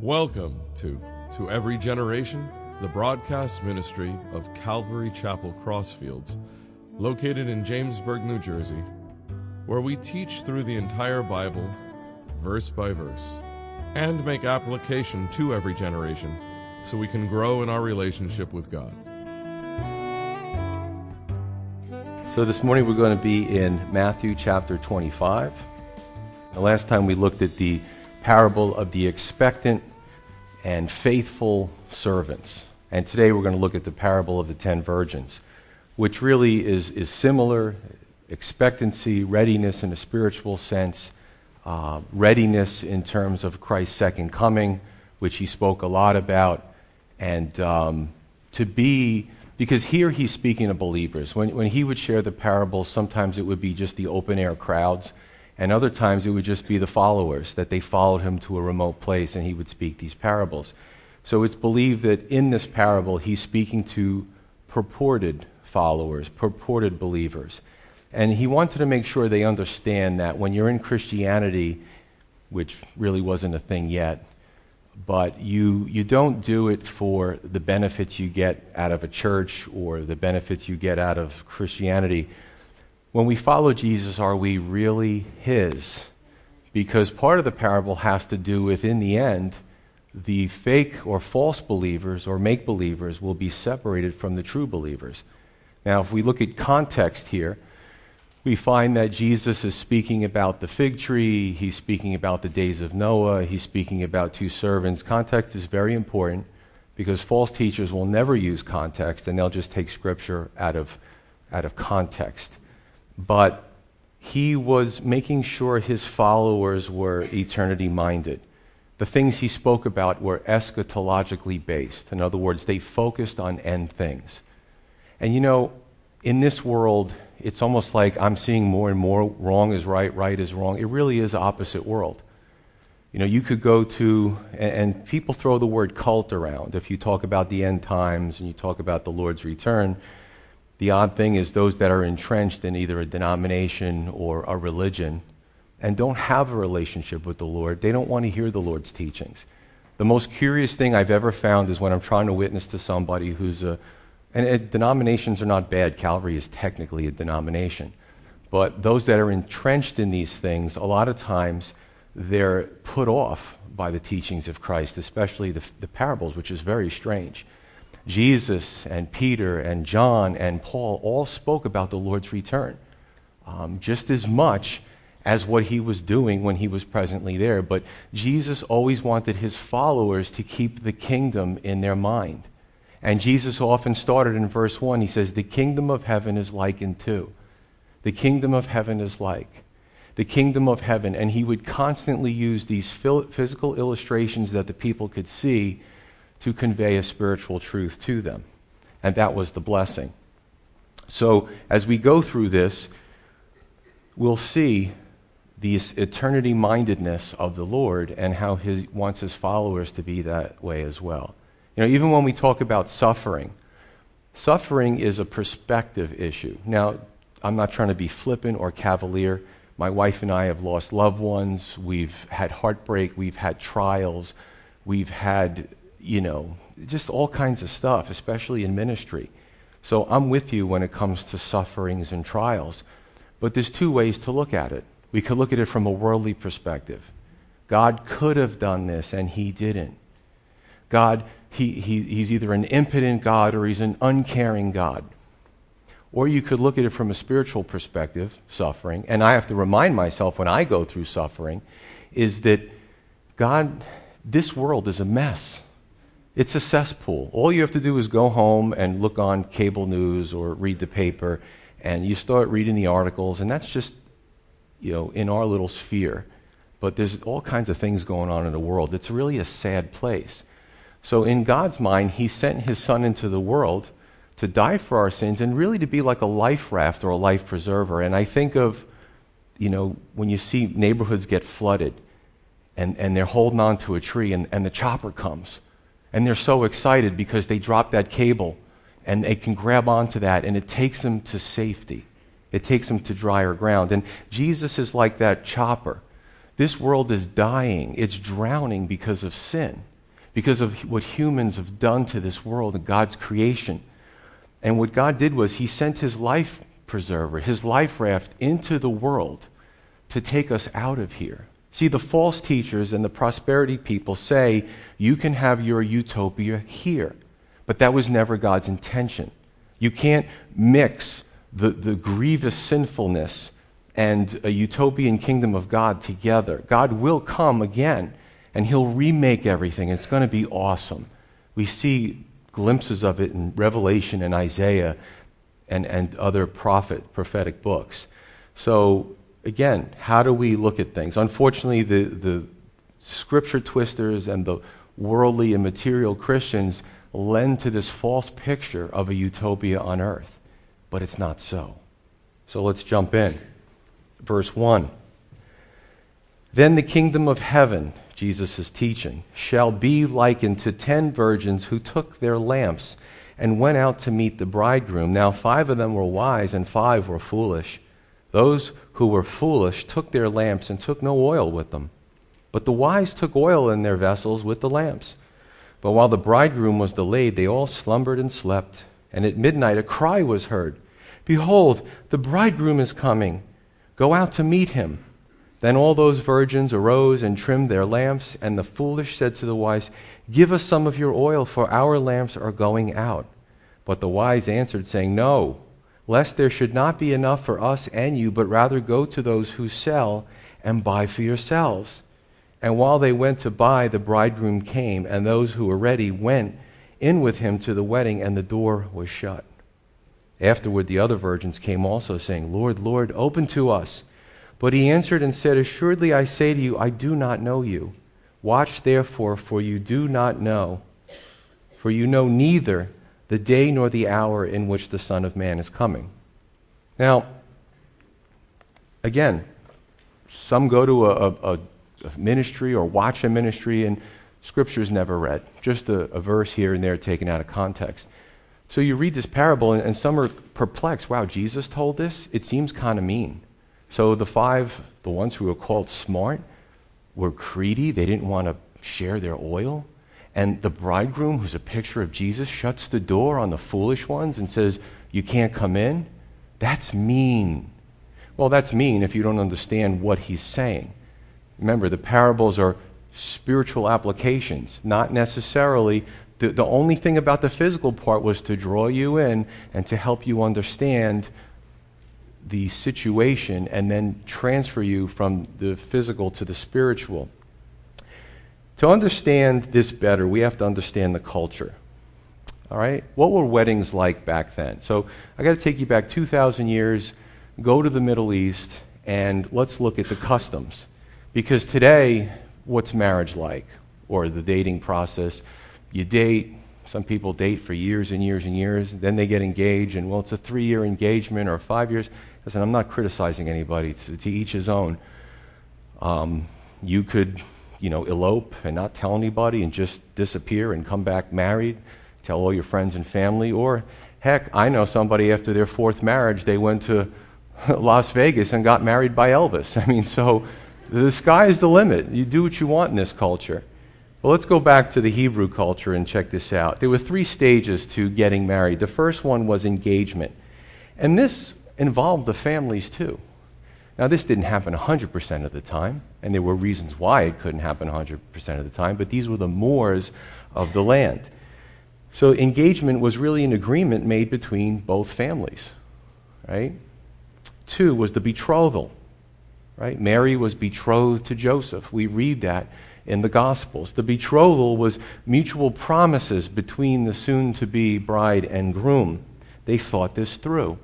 Welcome to To Every Generation, the broadcast ministry of Calvary Chapel Crossfields, located in Jamesburg, New Jersey, where we teach through the entire Bible, verse by verse, and make application to every generation so we can grow in our relationship with God. So this morning we're going to be in Matthew chapter 25. The last time we looked at the parable of the expectant and faithful servants. And today we're going to look at the parable of the ten virgins, which really is, is similar expectancy, readiness in a spiritual sense, uh, readiness in terms of Christ's second coming, which he spoke a lot about, and um, to be, because here he's speaking of believers. When, when he would share the parables, sometimes it would be just the open air crowds and other times it would just be the followers, that they followed him to a remote place and he would speak these parables. So it's believed that in this parable, he's speaking to purported followers, purported believers. And he wanted to make sure they understand that when you're in Christianity, which really wasn't a thing yet, but you, you don't do it for the benefits you get out of a church or the benefits you get out of Christianity when we follow Jesus, are we really His? Because part of the parable has to do with, in the end, the fake or false believers or make believers will be separated from the true believers. Now, if we look at context here, we find that Jesus is speaking about the fig tree, he's speaking about the days of Noah, he's speaking about two servants. Context is very important because false teachers will never use context and they'll just take scripture out of, out of context but he was making sure his followers were eternity minded. The things he spoke about were eschatologically based. In other words, they focused on end things. And you know, in this world, it's almost like I'm seeing more and more wrong is right, right is wrong. It really is opposite world. You know, you could go to, and people throw the word cult around. If you talk about the end times and you talk about the Lord's return, the odd thing is, those that are entrenched in either a denomination or a religion and don't have a relationship with the Lord, they don't want to hear the Lord's teachings. The most curious thing I've ever found is when I'm trying to witness to somebody who's a, and denominations are not bad. Calvary is technically a denomination. But those that are entrenched in these things, a lot of times they're put off by the teachings of Christ, especially the, the parables, which is very strange. Jesus and Peter and John and Paul all spoke about the Lord's return um, just as much as what he was doing when he was presently there. But Jesus always wanted his followers to keep the kingdom in their mind. And Jesus often started in verse 1. He says, The kingdom of heaven is likened to. The kingdom of heaven is like. The kingdom of heaven. And he would constantly use these physical illustrations that the people could see to convey a spiritual truth to them. And that was the blessing. So, as we go through this, we'll see the eternity mindedness of the Lord and how he wants his followers to be that way as well. You know, even when we talk about suffering, suffering is a perspective issue. Now, I'm not trying to be flippant or cavalier. My wife and I have lost loved ones. We've had heartbreak. We've had trials. We've had you know, just all kinds of stuff, especially in ministry. So I'm with you when it comes to sufferings and trials. But there's two ways to look at it. We could look at it from a worldly perspective. God could have done this and he didn't. God, he, he, he's either an impotent God or he's an uncaring God. Or you could look at it from a spiritual perspective, suffering, and I have to remind myself when I go through suffering, is that God, this world is a mess. It's a cesspool. All you have to do is go home and look on cable news or read the paper, and you start reading the articles, and that's just, you know, in our little sphere. But there's all kinds of things going on in the world. It's really a sad place. So, in God's mind, He sent His Son into the world to die for our sins and really to be like a life raft or a life preserver. And I think of, you know, when you see neighborhoods get flooded and, and they're holding on to a tree and, and the chopper comes and they're so excited because they drop that cable and they can grab onto that and it takes them to safety. It takes them to drier ground. And Jesus is like that chopper. This world is dying, it's drowning because of sin, because of what humans have done to this world and God's creation. And what God did was He sent His life preserver, His life raft into the world to take us out of here. See, the false teachers and the prosperity people say you can have your utopia here, but that was never God's intention. You can't mix the, the grievous sinfulness and a utopian kingdom of God together. God will come again and he'll remake everything. It's going to be awesome. We see glimpses of it in Revelation and Isaiah and, and other prophet, prophetic books. So, again, how do we look at things? Unfortunately, the, the scripture twisters and the worldly and material Christians lend to this false picture of a utopia on earth, but it's not so. So let's jump in. Verse 1. Then the kingdom of heaven, Jesus is teaching, shall be likened to ten virgins who took their lamps and went out to meet the bridegroom. Now, five of them were wise and five were foolish. Those who were foolish took their lamps and took no oil with them. But the wise took oil in their vessels with the lamps. But while the bridegroom was delayed, they all slumbered and slept. And at midnight a cry was heard Behold, the bridegroom is coming. Go out to meet him. Then all those virgins arose and trimmed their lamps, and the foolish said to the wise, Give us some of your oil, for our lamps are going out. But the wise answered, saying, No, lest there should not be enough for us and you, but rather go to those who sell and buy for yourselves. And while they went to buy, the bridegroom came, and those who were ready went in with him to the wedding, and the door was shut. Afterward, the other virgins came also, saying, Lord, Lord, open to us. But he answered and said, Assuredly I say to you, I do not know you. Watch therefore, for you do not know, for you know neither the day nor the hour in which the Son of Man is coming. Now, again, some go to a, a, a ministry or watch a ministry and scripture's never read, just a, a, verse here and there taken out of context. So you read this parable and, and some are perplexed. Wow, Jesus told this? It seems kind of mean. So the five, the ones who were called smart, were greedy. They didn't want to share their oil. And the bridegroom, who's a picture of Jesus, shuts the door on the foolish ones and says, You can't come in. That's mean. Well, that's mean if you don't understand what he's saying. Remember, the parables are spiritual applications, not necessarily. The, the only thing about the physical part was to draw you in and to help you understand the situation and then transfer you from the physical to the spiritual. To understand this better, we have to understand the culture. All right? What were weddings like back then? So I got to take you back 2,000 years, go to the Middle East, and let's look at the customs. Because today, what's marriage like? Or the dating process? You date, some people date for years and years and years, then they get engaged, and well, it's a three year engagement or five years. Listen, I'm not criticizing anybody, to, to each his own. Um, you could, you know, elope and not tell anybody and just disappear and come back married, tell all your friends and family. Or, heck, I know somebody after their fourth marriage, they went to Las Vegas and got married by Elvis. I mean, so the sky is the limit. You do what you want in this culture. Well, let's go back to the Hebrew culture and check this out. There were three stages to getting married. The first one was engagement. And this involved the families too. Now, this didn't happen 100% of the time, and there were reasons why it couldn't happen 100% of the time, but these were the mores of the land. So, engagement was really an agreement made between both families, right? Two was the betrothal, right? Mary was betrothed to Joseph. We read that in the Gospels. The betrothal was mutual promises between the soon to be bride and groom. They thought this through.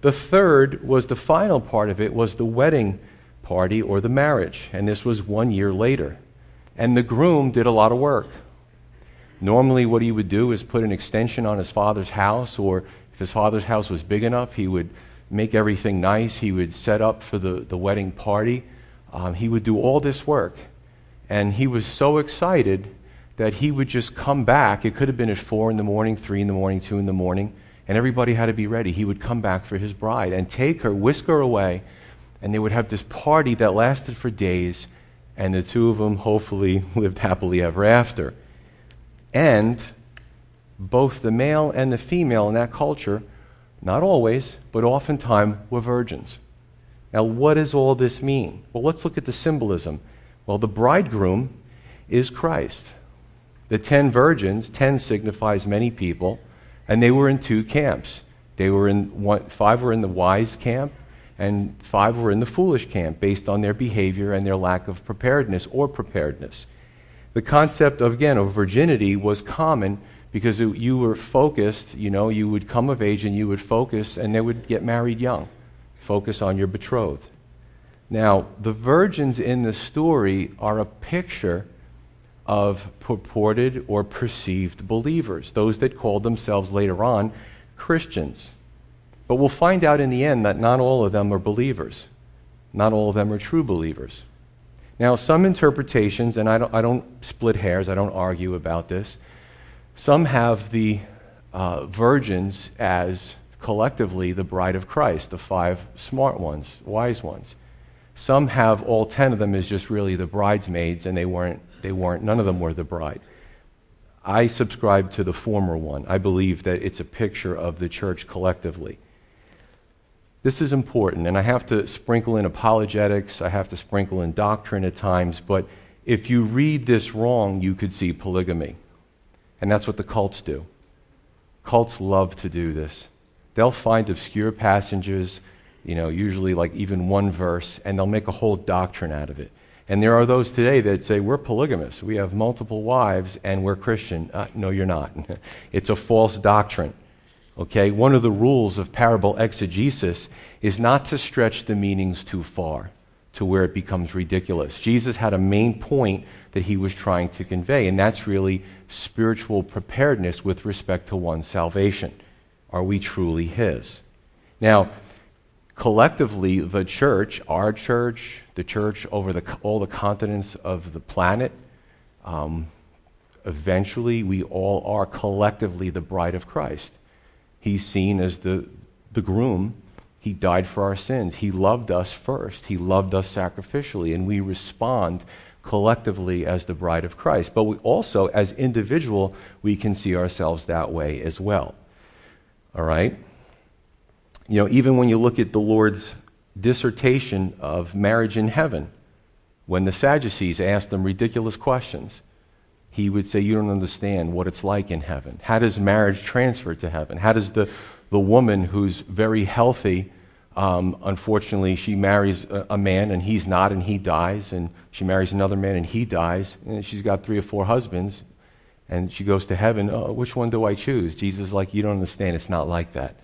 The third was the final part of it was the wedding party or the marriage, and this was one year later. And the groom did a lot of work. Normally, what he would do is put an extension on his father's house, or if his father's house was big enough, he would make everything nice. He would set up for the, the wedding party. Um, he would do all this work. And he was so excited that he would just come back. It could have been at 4 in the morning, 3 in the morning, 2 in the morning and everybody had to be ready. He would come back for his bride and take her, whisk her away, and they would have this party that lasted for days, and the two of them hopefully lived happily ever after. And both the male and the female in that culture, not always, but oftentimes, were virgins. Now, what does all this mean? Well, let's look at the symbolism. Well, the bridegroom is Christ. The ten virgins, ten signifies many people, and they were in two camps. They were in one, five were in the wise camp, and five were in the foolish camp, based on their behavior and their lack of preparedness or preparedness. The concept of again of virginity was common because it, you were focused. You know, you would come of age and you would focus, and they would get married young focus on your betrothed. Now, the virgins in the story are a picture of purported or perceived believers, those that called themselves later on Christians. But we'll find out in the end that not all of them are believers. Not all of them are true believers. Now, some interpretations, and I don't, I don't split hairs, I don't argue about this, some have the uh, virgins as collectively the bride of Christ, the five smart ones, wise ones. Some have all ten of them as just really the bridesmaids, and they weren't, they weren't, none of them were the bride. I subscribe to the former one. I believe that it's a picture of the church collectively. This is important, and I have to sprinkle in apologetics, I have to sprinkle in doctrine at times, but if you read this wrong, you could see polygamy. And that's what the cults do. Cults love to do this. They'll find obscure passages, you know, usually like even one verse, and they'll make a whole doctrine out of it. And there are those today that say, we're polygamous. We have multiple wives and we're Christian. Uh, no, you're not. it's a false doctrine. Okay? One of the rules of parable exegesis is not to stretch the meanings too far to where it becomes ridiculous. Jesus had a main point that he was trying to convey, and that's really spiritual preparedness with respect to one's salvation. Are we truly His? Now, collectively, the church, our church, the church over the, all the continents of the planet, um, eventually we all are collectively the bride of Christ. He's seen as the, the groom. He died for our sins. He loved us first. He loved us sacrificially, and we respond collectively as the bride of Christ. But we also, as individual, we can see ourselves that way as well. All right? You know, even when you look at the Lord's dissertation of marriage in heaven, when the Sadducees asked them ridiculous questions, he would say, You don't understand what it's like in heaven. How does marriage transfer to heaven? How does the, the woman who's very healthy, um, unfortunately, she marries a, a, man and he's not and he dies, and she marries another man and he dies, and she's got three or four husbands, and she goes to heaven, oh, which one do I choose? Jesus is like, you don't understand. It's not like that.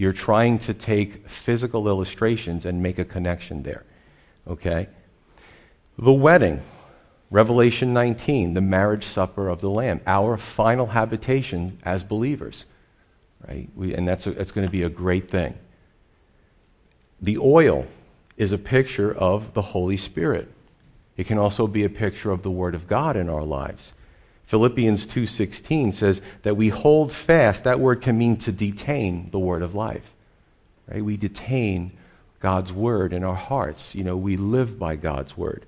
You're trying to take physical illustrations and make a connection there. Okay? The wedding, Revelation 19, the marriage supper of the Lamb, our final habitation as believers. Right? We, and that's, that's going to be a great thing. The oil is a picture of the Holy Spirit. It can also be a picture of the Word of God in our lives. Philippians 2:16 says that we hold fast. That word can mean to detain the word of life. Right? We detain God's word in our hearts. You know, we live by God's word.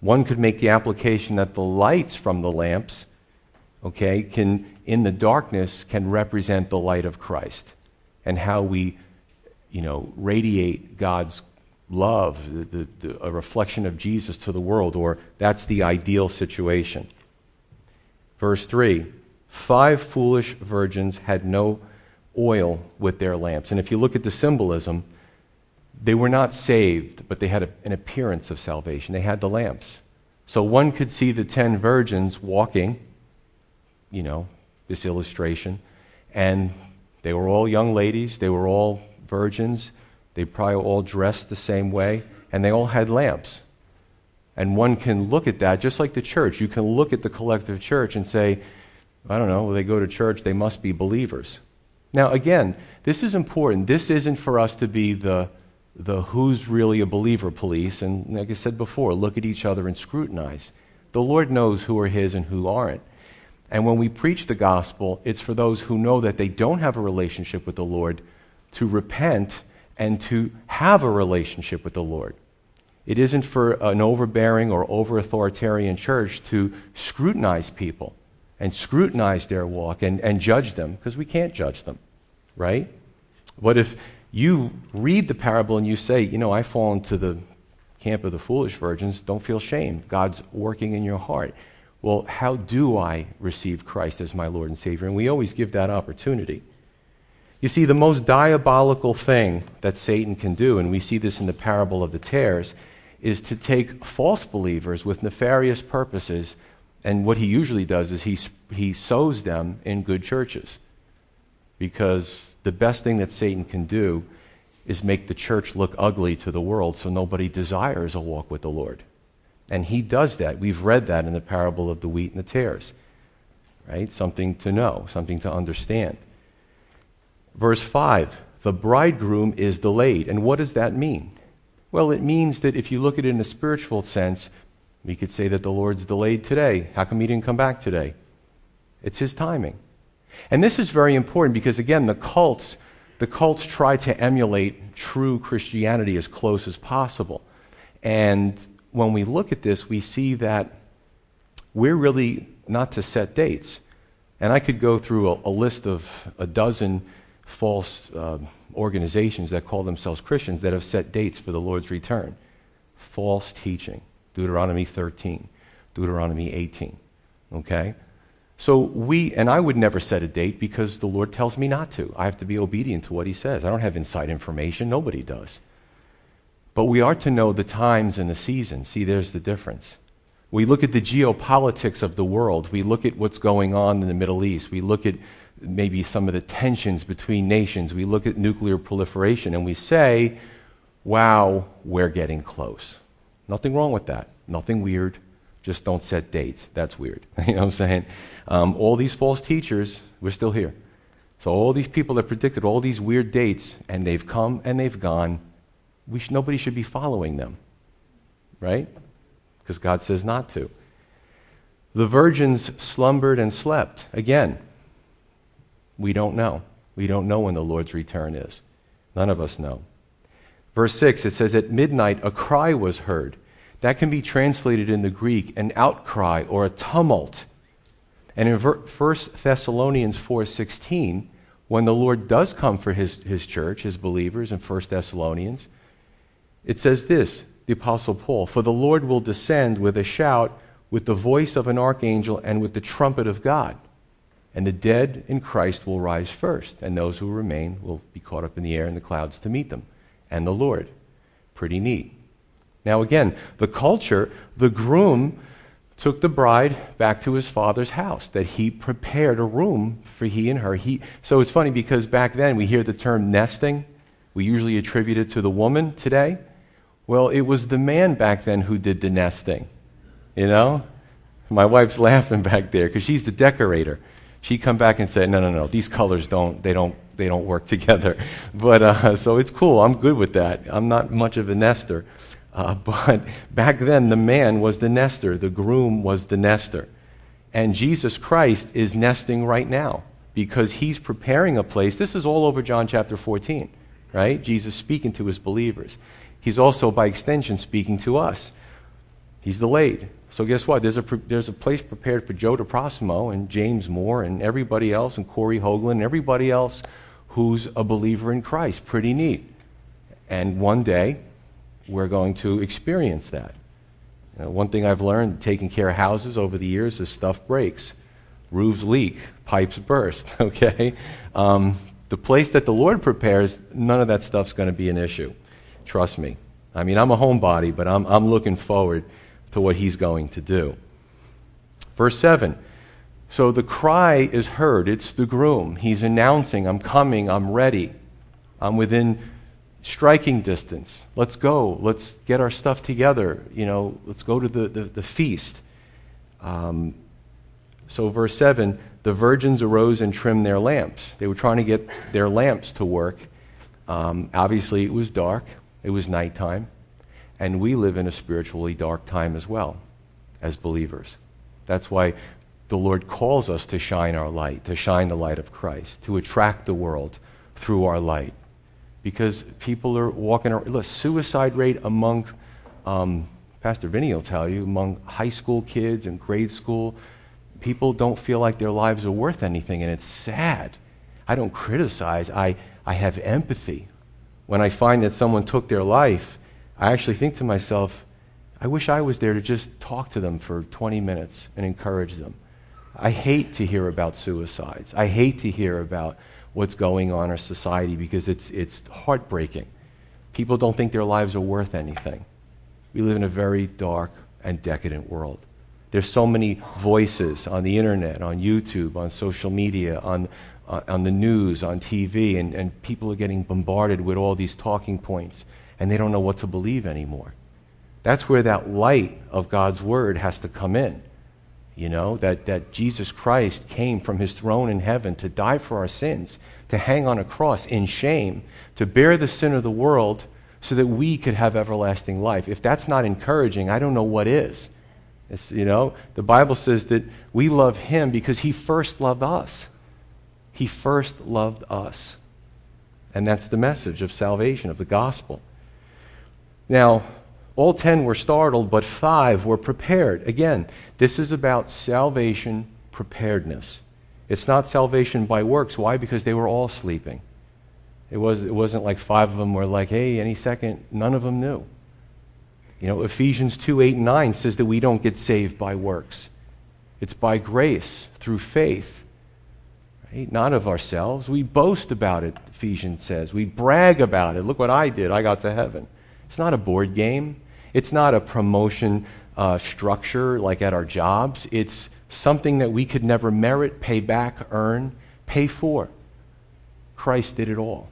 One could make the application that the lights from the lamps, okay, can in the darkness can represent the light of Christ and how we, you know, radiate God's love, the, the, the, a reflection of Jesus to the world, or that's the ideal situation. Verse 3 Five foolish virgins had no oil with their lamps. And if you look at the symbolism, they were not saved, but they had a, an appearance of salvation. They had the lamps. So one could see the ten virgins walking, you know, this illustration, and they were all young ladies, they were all virgins, they probably all dressed the same way, and they all had lamps. And one can look at that, just like the church. You can look at the collective church and say, I don't know, they go to church, they must be believers. Now, again, this is important. This isn't for us to be the, the who's really a believer police. And like I said before, look at each other and scrutinize. The Lord knows who are His and who aren't. And when we preach the gospel, it's for those who know that they don't have a relationship with the Lord to repent and to have a relationship with the Lord. It isn't for an overbearing or over authoritarian church to scrutinize people and scrutinize their walk and, and judge them, because we can't judge them, right? But if you read the parable and you say, you know, I fall into the camp of the foolish virgins, don't feel shame. God's working in your heart. Well, how do I receive Christ as my Lord and Savior? And we always give that opportunity. You see, the most diabolical thing that Satan can do, and we see this in the parable of the tares, is to take false believers with nefarious purposes, and what he usually does is he, he sows them in good churches. Because the best thing that Satan can do is make the church look ugly to the world so nobody desires a walk with the Lord. And he does that. We've read that in the parable of the wheat and the tares. Right? Something to know, something to understand. Verse 5 the bridegroom is delayed. And what does that mean? Well, it means that if you look at it in a spiritual sense, we could say that the Lord's delayed today. How come he didn't come back today? It's his timing. And this is very important because again, the cults, the cults try to emulate true Christianity as close as possible. And when we look at this, we see that we're really not to set dates. And I could go through a, a list of a dozen false uh, organizations that call themselves Christians that have set dates for the Lord's return. False teaching. Deuteronomy 13, Deuteronomy 18. Okay? So we, and I would never set a date because the Lord tells me not to. I have to be obedient to what He says. I don't have inside information. Nobody does. But we are to know the times and the seasons. See, there's the difference. We look at the geopolitics of the world. We look at what's going on in the Middle East. We look at maybe some of the tensions between nations. We look at nuclear proliferation and we say, wow, we're getting close. Nothing wrong with that. Nothing weird. Just don't set dates. That's weird. you know what I'm saying? Um, all these false teachers, we're still here. So all these people that predicted all these weird dates, and they've come and they've gone, we sh- nobody should be following them. Right? Because God says not to. The virgins slumbered and slept. Again, we don't know. We don't know when the Lord's return is. None of us know. Verse 6, it says, At midnight a cry was heard. That can be translated in the Greek an outcry or a tumult. And in 1 Thessalonians 4.16, when the Lord does come for his, his church, his believers in 1 Thessalonians, it says this, the Apostle Paul, For the Lord will descend with a shout, with the voice of an archangel, and with the trumpet of God and the dead in Christ will rise first, and those who remain will be caught up in the air in the clouds to meet them, and the Lord. Pretty neat. Now, again, the culture, the groom took the bride back to his father's house, that he prepared a room for he and her. He, so it's funny because back then we hear the term nesting. We usually attribute it to the woman today. Well, it was the man back then who did the nesting. You know? My wife's laughing back there because she's the decorator she'd come back and say, no, no, no, these colors don't, they don't, they don't work together. But, uh, so it's cool. I'm good with that. I'm not much of a nester. Uh, but back then, the man was the nester. The groom was the nester. And Jesus Christ is nesting right now because he's preparing a place. This is all over John chapter 14, right? Jesus speaking to his believers. He's also, by extension, speaking to us. He's delayed. So guess what? There's a, there's a place prepared for Joe DeProsimo and James Moore and everybody else and Corey Hoagland and everybody else who's a believer in Christ. Pretty neat. And one day, we're going to experience that. You know, one thing I've learned taking care of houses over the years is stuff breaks, roofs leak, pipes burst, okay? Um, the place that the Lord prepares, none of that stuff's going to be an issue. Trust me. I mean, I'm a homebody, but I'm, I'm looking forward to what he's going to do. Verse 7 So the cry is heard. It's the groom. He's announcing, I'm coming, I'm ready, I'm within striking distance. Let's go. Let's get our stuff together. You know, let's go to the, the, the feast. Um, so, verse 7 the virgins arose and trimmed their lamps. They were trying to get their lamps to work. Um, obviously, it was dark, it was nighttime. And we live in a spiritually dark time as well as believers. That's why the Lord calls us to shine our light, to shine the light of Christ, to attract the world through our light. Because people are walking around. Look, suicide rate among um, Pastor Vinny will tell you, among high school kids and grade school, people don't feel like their lives are worth anything, and it's sad. I don't criticize, I, I have empathy. When I find that someone took their life, I actually think to myself, I wish I was there to just talk to them for 20 minutes and encourage them. I hate to hear about suicides. I hate to hear about what's going on in our society because it's, it's heartbreaking. People don't think their lives are worth anything. We live in a very dark and decadent world. There's so many voices on the internet, on YouTube, on social media, on, uh, on the news, on TV, and, and people are getting bombarded with all these talking points, and they don't know what to believe anymore. That's where that light of God's Word has to come in. You know, that, that Jesus Christ came from his throne in heaven to die for our sins, to hang on a cross in shame, to bear the sin of the world so that we could have everlasting life. If that's not encouraging, I don't know what is. It's, you know, the Bible says that we love him because he first loved us. He first loved us. And that's the message of salvation, of the gospel. Now, all ten were startled, but five were prepared. Again, this is about salvation preparedness. It's not salvation by works. Why? Because they were all sleeping. It, was, it wasn't like five of them were like, hey, any second. None of them knew. You know, Ephesians 2 8 and 9 says that we don't get saved by works, it's by grace through faith. Right? Not of ourselves. We boast about it, Ephesians says. We brag about it. Look what I did. I got to heaven. It's not a board game. It's not a promotion uh, structure like at our jobs. It's something that we could never merit, pay back, earn, pay for. Christ did it all.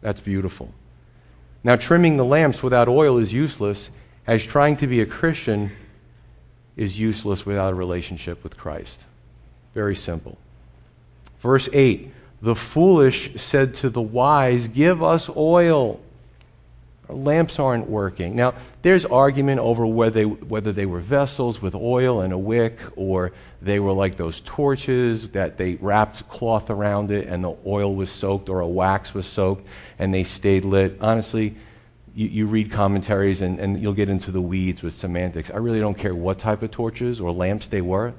That's beautiful. Now, trimming the lamps without oil is useless, as trying to be a Christian is useless without a relationship with Christ. Very simple. Verse 8 The foolish said to the wise, Give us oil our lamps aren't working. Now, there's argument over whether they, whether they were vessels with oil and a wick or they were like those torches that they wrapped cloth around it and the oil was soaked or a wax was soaked and they stayed lit. Honestly, you, you read commentaries and, and you'll get into the weeds with semantics. I really don't care what type of torches or lamps they were.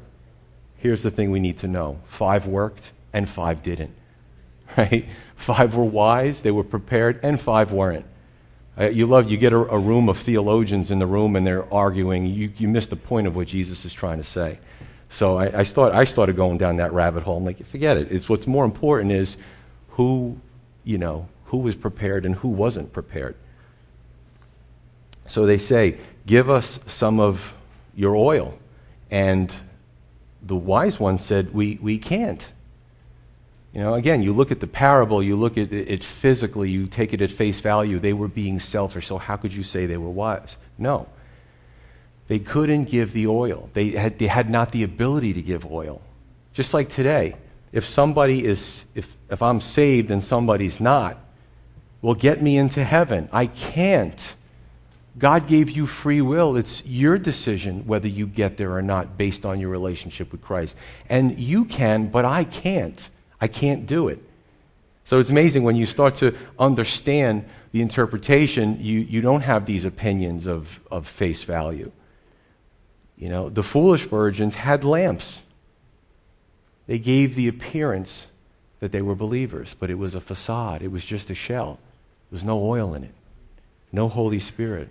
Here's the thing we need to know five worked and five didn't. Right? Five were wise, they were prepared, and five weren't. Uh, you love, you get a, a, room of theologians in the room and they're arguing. You, you miss the point of what Jesus is trying to say. So I, I, start, I started going down that rabbit hole. I'm like, forget it. It's what's more important is who, you know, who was prepared and who wasn't prepared. So they say, give us some of your oil. And the wise one said, we, we can't. You know, again, you look at the parable, you look at it physically, you take it at face value. They were being selfish, so how could you say they were wise? No. They couldn't give the oil. They had, they had not the ability to give oil. Just like today, if somebody is, if, if I'm saved and somebody's not, well, get me into heaven. I can't. God gave you free will. It's your decision whether you get there or not based on your relationship with Christ. And you can, but I can't. I can't do it. So it's amazing when you start to understand the interpretation, you, you don't have these opinions of, of face value. You know, the foolish virgins had lamps. They gave the appearance that they were believers, but it was a facade. It was just a shell. There was no oil in it, no Holy Spirit.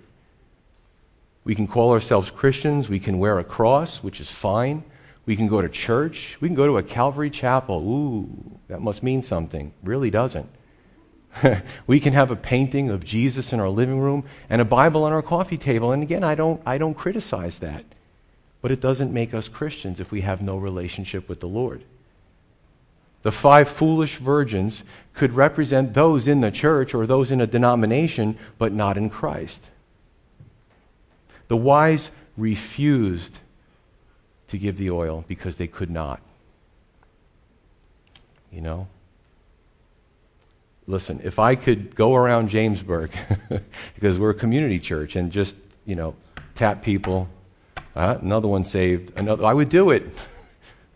We can call ourselves Christians. We can wear a cross, which is fine. We can go to church. We can go to a Calvary chapel. Ooh, that must mean something. Really doesn't. we can have a painting of Jesus in our living room and a Bible on our coffee table. And again, I don't, I don't criticize that. But it doesn't make us Christians if we have no relationship with the Lord. The five foolish virgins could represent those in the church or those in a denomination, but not in Christ. The wise refused to give the oil because they could not. You know? Listen, if I could go around Jamesburg, because we're a community church, and just, you know, tap people, uh, another one saved, another, I would do it.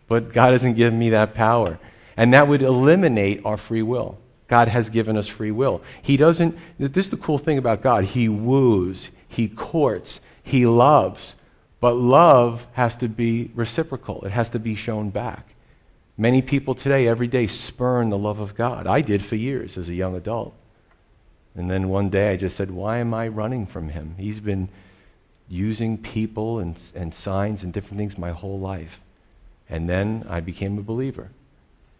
But God hasn't given me that power. And that would eliminate our free will. God has given us free will. He doesn't, this is the cool thing about God. He woos, he courts, he loves. But love has to be reciprocal, it has to be shown back. Many people today, every day, spurn the love of God. I did for years as a young adult. And then one day I just said, Why am I running from him? He's been using people and, and signs and different things my whole life. And then I became a believer.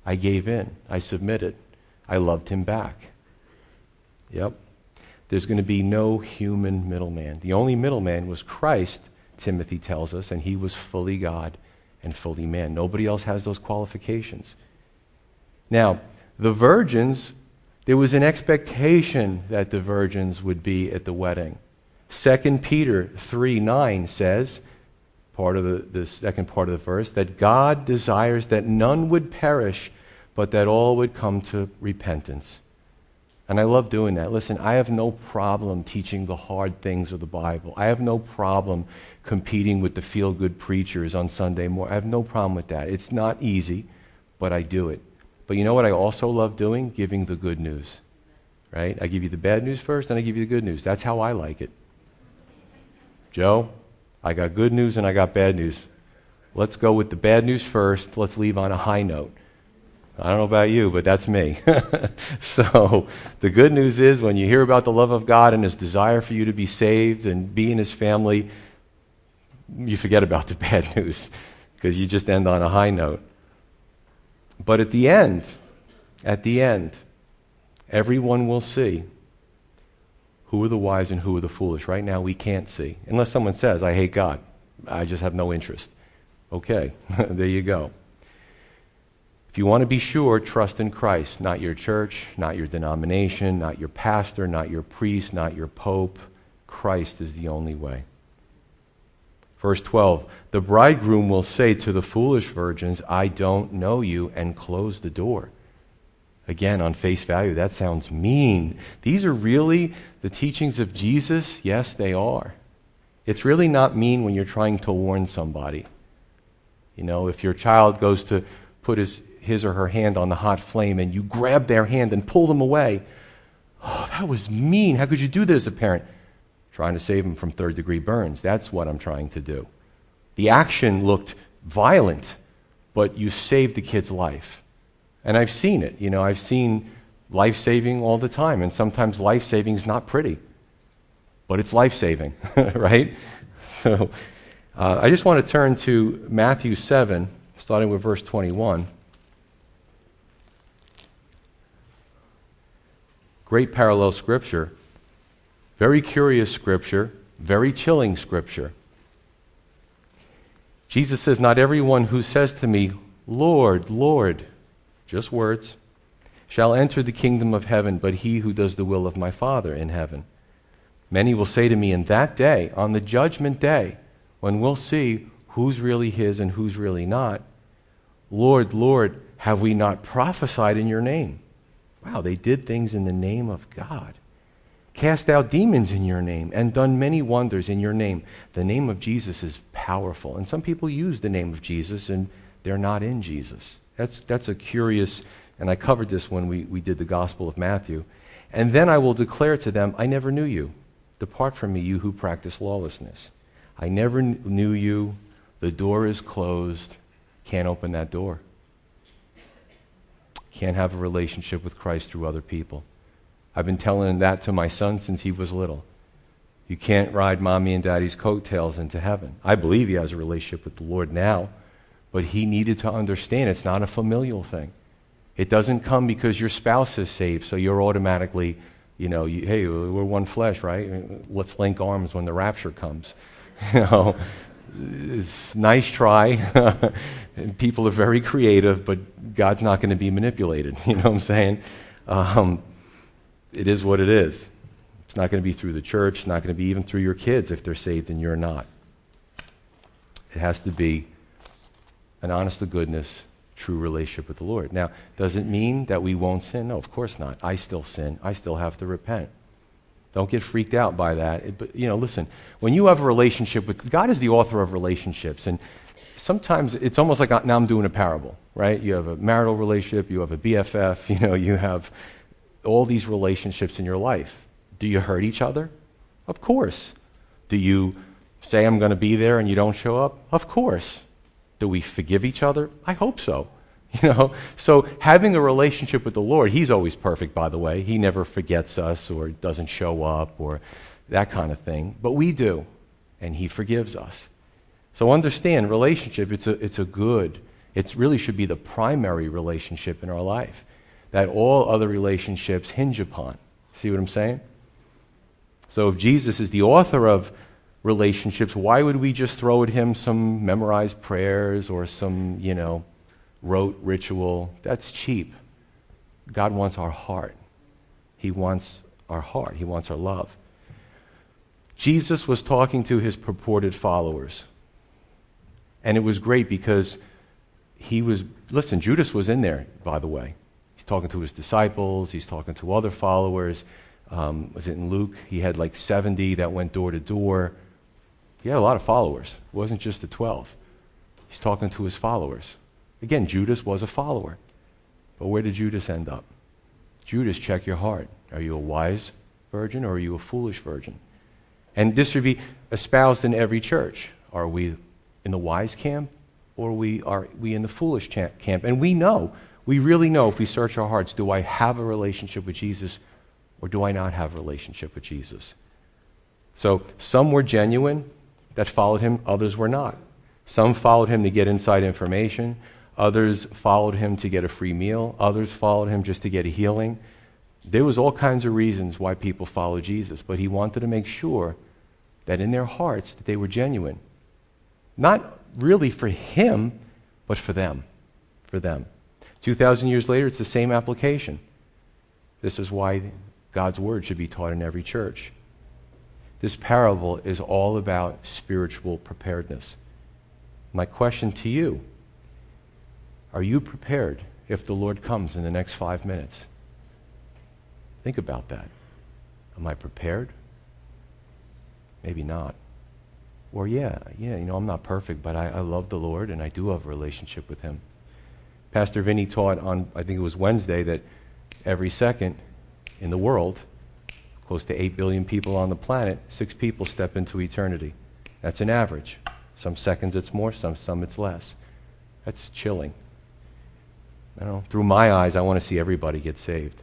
I gave in, I submitted, I loved him back. Yep. There's going to be no human middleman. The only middleman was Christ, Timothy tells us, and he was fully God and fully man. Nobody else has those qualifications. Now, the virgins, there was an expectation that the virgins would be at the wedding. 2 Peter 3 9 says, part of the, the second part of the verse, that God desires that none would perish, but that all would come to repentance. And I love doing that. Listen, I have no problem teaching the hard things of the Bible. I have no problem competing with the feel good preachers on Sunday morning. I have no problem with that. It's not easy, but I do it. But you know what I also love doing? Giving the good news. Right? I give you the bad news first, and I give you the good news. That's how I like it. Joe, I got good news and I got bad news. Let's go with the bad news first. Let's leave on a high note. I don't know about you, but that's me. so the good news is when you hear about the love of God and his desire for you to be saved and be in his family, you forget about the bad news because you just end on a high note. But at the end, at the end, everyone will see who are the wise and who are the foolish. Right now, we can't see. Unless someone says, I hate God. I just have no interest. Okay, there you go. You want to be sure, trust in Christ, not your church, not your denomination, not your pastor, not your priest, not your pope. Christ is the only way. Verse 12 The bridegroom will say to the foolish virgins, I don't know you, and close the door. Again, on face value, that sounds mean. These are really the teachings of Jesus. Yes, they are. It's really not mean when you're trying to warn somebody. You know, if your child goes to put his his or her hand on the hot flame and you grab their hand and pull them away. Oh, that was mean. How could you do that as a parent? Trying to save them from third degree burns. That's what I'm trying to do. The action looked violent, but you saved the kid's life. And I've seen it. You know, I've seen life saving all the time, and sometimes life saving is not pretty, but it's life saving, right? So uh, I just want to turn to Matthew 7, starting with verse 21. Great parallel scripture. Very curious scripture. Very chilling scripture. Jesus says, Not everyone who says to me, Lord, Lord, just words, shall enter the kingdom of heaven, but he who does the will of my Father in heaven. Many will say to me in that day, on the judgment day, when we'll see who's really his and who's really not, Lord, Lord, have we not prophesied in your name? Wow, they did things in the name of God. Cast out demons in your name and done many wonders in your name. The name of Jesus is powerful. And some people use the name of Jesus and they're not in Jesus. That's, that's a curious, and I covered this when we, we did the Gospel of Matthew. And then I will declare to them, I never knew you. Depart from me, you who practice lawlessness. I never knew you. The door is closed. Can't open that door can't have a relationship with Christ through other people. I've been telling that to my son since he was little. You can't ride mommy and daddy's coattails into heaven. I believe he has a relationship with the Lord now, but he needed to understand it's not a familial thing. It doesn't come because your spouse is saved, so you're automatically, you know, you, hey, we're one flesh, right? Let's link arms when the rapture comes. You know, it's nice try. People are very creative, but God's not going to be manipulated. You know what I'm saying? Um, it is what it is. It's not going to be through the church. It's not going to be even through your kids if they're saved and you're not. It has to be an honest to goodness, true relationship with the Lord. Now, does it mean that we won't sin? No, of course not. I still sin. I still have to repent. Don't get freaked out by that. It, but, you know, listen, when you have a relationship with God, is the author of relationships. And sometimes it's almost like now I'm doing a parable, right? You have a marital relationship, you have a BFF, you know, you have all these relationships in your life. Do you hurt each other? Of course. Do you say, I'm going to be there and you don't show up? Of course. Do we forgive each other? I hope so. You know, so having a relationship with the Lord, He's always perfect, by the way. He never forgets us or doesn't show up or that kind of thing. But we do, and He forgives us. So understand, relationship, it's a, it's a good, it really should be the primary relationship in our life that all other relationships hinge upon. See what I'm saying? So if Jesus is the author of relationships, why would we just throw at him some memorized prayers or some, you know, rote ritual? That's cheap. God wants our heart. He wants our heart. He wants our love. Jesus was talking to his purported followers. And it was great because he was, listen, Judas was in there, by the way. He's talking to his disciples, he's talking to other followers. Um, was it in Luke? He had like 70 that went door to door. He had a lot of followers. It wasn't just the 12. He's talking to his followers. Again, Judas was a follower. But where did Judas end up? Judas, check your heart. Are you a wise virgin or are you a foolish virgin? And this should be espoused in every church. Are we in the wise camp or are we, in the foolish camp? And we know, we really know if we search our hearts, do I have a relationship with Jesus or do I not have a relationship with Jesus? So some were genuine that followed him, others were not. Some followed him to get inside information, others followed him to get a free meal, others followed him just to get a healing. There was all kinds of reasons why people followed Jesus, but he wanted to make sure that in their hearts that they were genuine. Not really for him, but for them. For them. 2,000 years later, it's the same application. This is why God's word should be taught in every church. This parable is all about spiritual preparedness. My question to you are you prepared if the Lord comes in the next five minutes? Think about that. Am I prepared? Maybe not. Or, yeah, yeah, you know, I'm not perfect, but I, I love the Lord and I do have a relationship with Him. Pastor Vinny taught on, I think it was Wednesday, that every second in the world, close to 8 billion people on the planet, six people step into eternity. That's an average. Some seconds it's more, some, some it's less. That's chilling. I know, through my eyes, I want to see everybody get saved.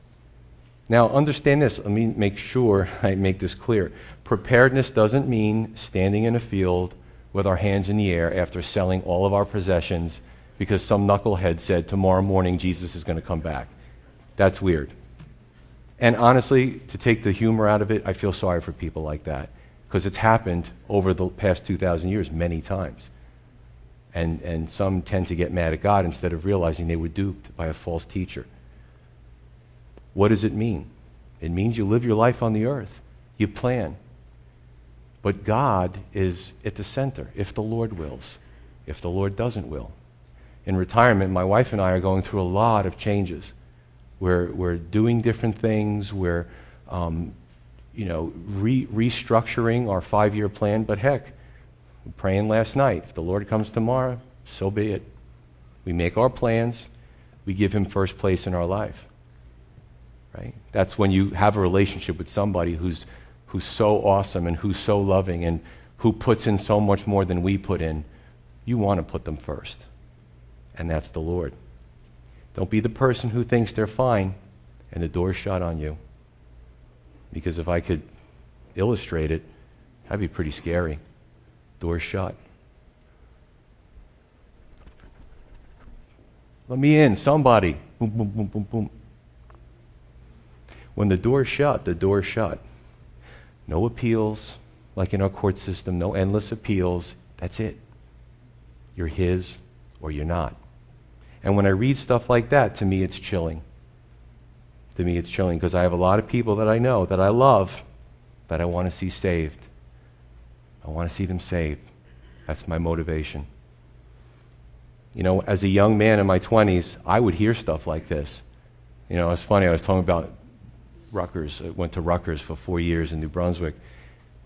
Now, understand this. Let me make sure I make this clear. Preparedness doesn't mean standing in a field with our hands in the air after selling all of our possessions because some knucklehead said tomorrow morning Jesus is going to come back. That's weird. And honestly, to take the humor out of it, I feel sorry for people like that because it's happened over the past 2,000 years many times. And, and some tend to get mad at God instead of realizing they were duped by a false teacher. What does it mean? It means you live your life on the earth, you plan. But God is at the center, if the Lord wills, if the Lord doesn't will. In retirement, my wife and I are going through a lot of changes. We're, we're doing different things. We're, um, you know, re- restructuring our five-year plan. But heck, praying last night. If the Lord comes tomorrow, so be it. We make our plans. We give Him first place in our life. Right? That's when you have a relationship with somebody who's, who's so awesome and who's so loving and who puts in so much more than we put in. You want to put them first. And that's the Lord. Don't be the person who thinks they're fine and the door's shut on you. Because if I could illustrate it, that'd be pretty scary. Door shut. Let me in, somebody. Boom, boom, boom, boom, boom. When the door's shut, the door's shut. No appeals, like in our court system, no endless appeals. That's it. You're his or you're not. And when I read stuff like that, to me it's chilling. To me it's chilling because I have a lot of people that I know, that I love, that I want to see saved. I want to see them saved. That's my motivation. You know, as a young man in my 20s, I would hear stuff like this. You know, it's funny, I was talking about Rutgers. I went to Rutgers for four years in New Brunswick.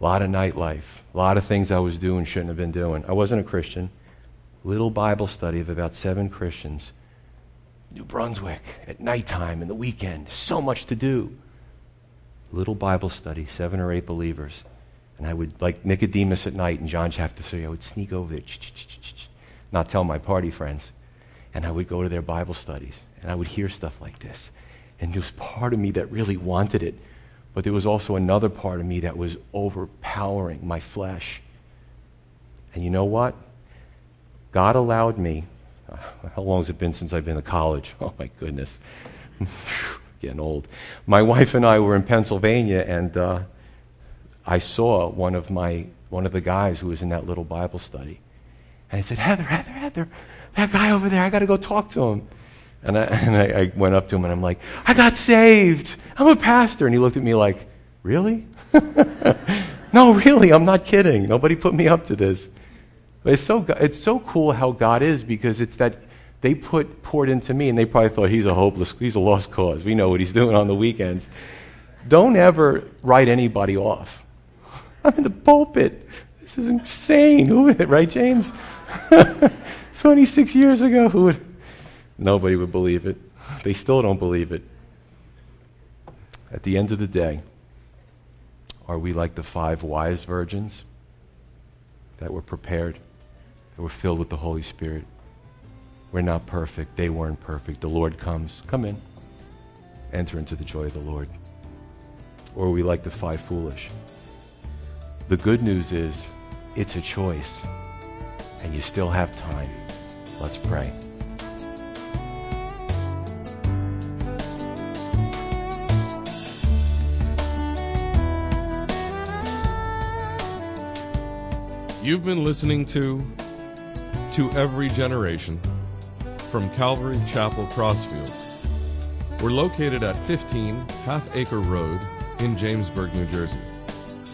A lot of nightlife, a lot of things I was doing shouldn't have been doing. I wasn't a Christian little Bible study of about seven Christians. New Brunswick at nighttime and the weekend. So much to do. Little Bible study, seven or eight believers. And I would, like Nicodemus at night in John chapter 3, I would sneak over there, not tell my party friends. And I would go to their Bible studies, and I would hear stuff like this. And there was part of me that really wanted it, but there was also another part of me that was overpowering my flesh. And you know what? God allowed me. How long has it been since I've been to college? Oh my goodness. Getting old. My wife and I were in Pennsylvania, and uh, I saw one of my one of the guys who was in that little Bible study. And I said, Heather, Heather, Heather, that guy over there, I got to go talk to him. And, I, and I, I, went up to him and I'm like, I got saved. I'm a pastor. And he looked at me like, Really? no, really, I'm not kidding. Nobody put me up to this. But it's so, it's so cool how God is because it's that they put poured into me and they probably thought he's a hopeless, he's a lost cause. We know what he's doing on the weekends. Don't ever write anybody off. I'm in the pulpit. This is insane. Who would, it, right, James? 26 years ago, who would? Nobody would believe it. They still don't believe it. At the end of the day, are we like the five wise virgins that were prepared, that were filled with the Holy Spirit? We're not perfect. They weren't perfect. The Lord comes. Come in. Enter into the joy of the Lord. Or are we like the five foolish? The good news is it's a choice, and you still have time. Let's pray. You've been listening to To Every Generation from Calvary Chapel Crossfields. We're located at 15 Half Acre Road in Jamesburg, New Jersey.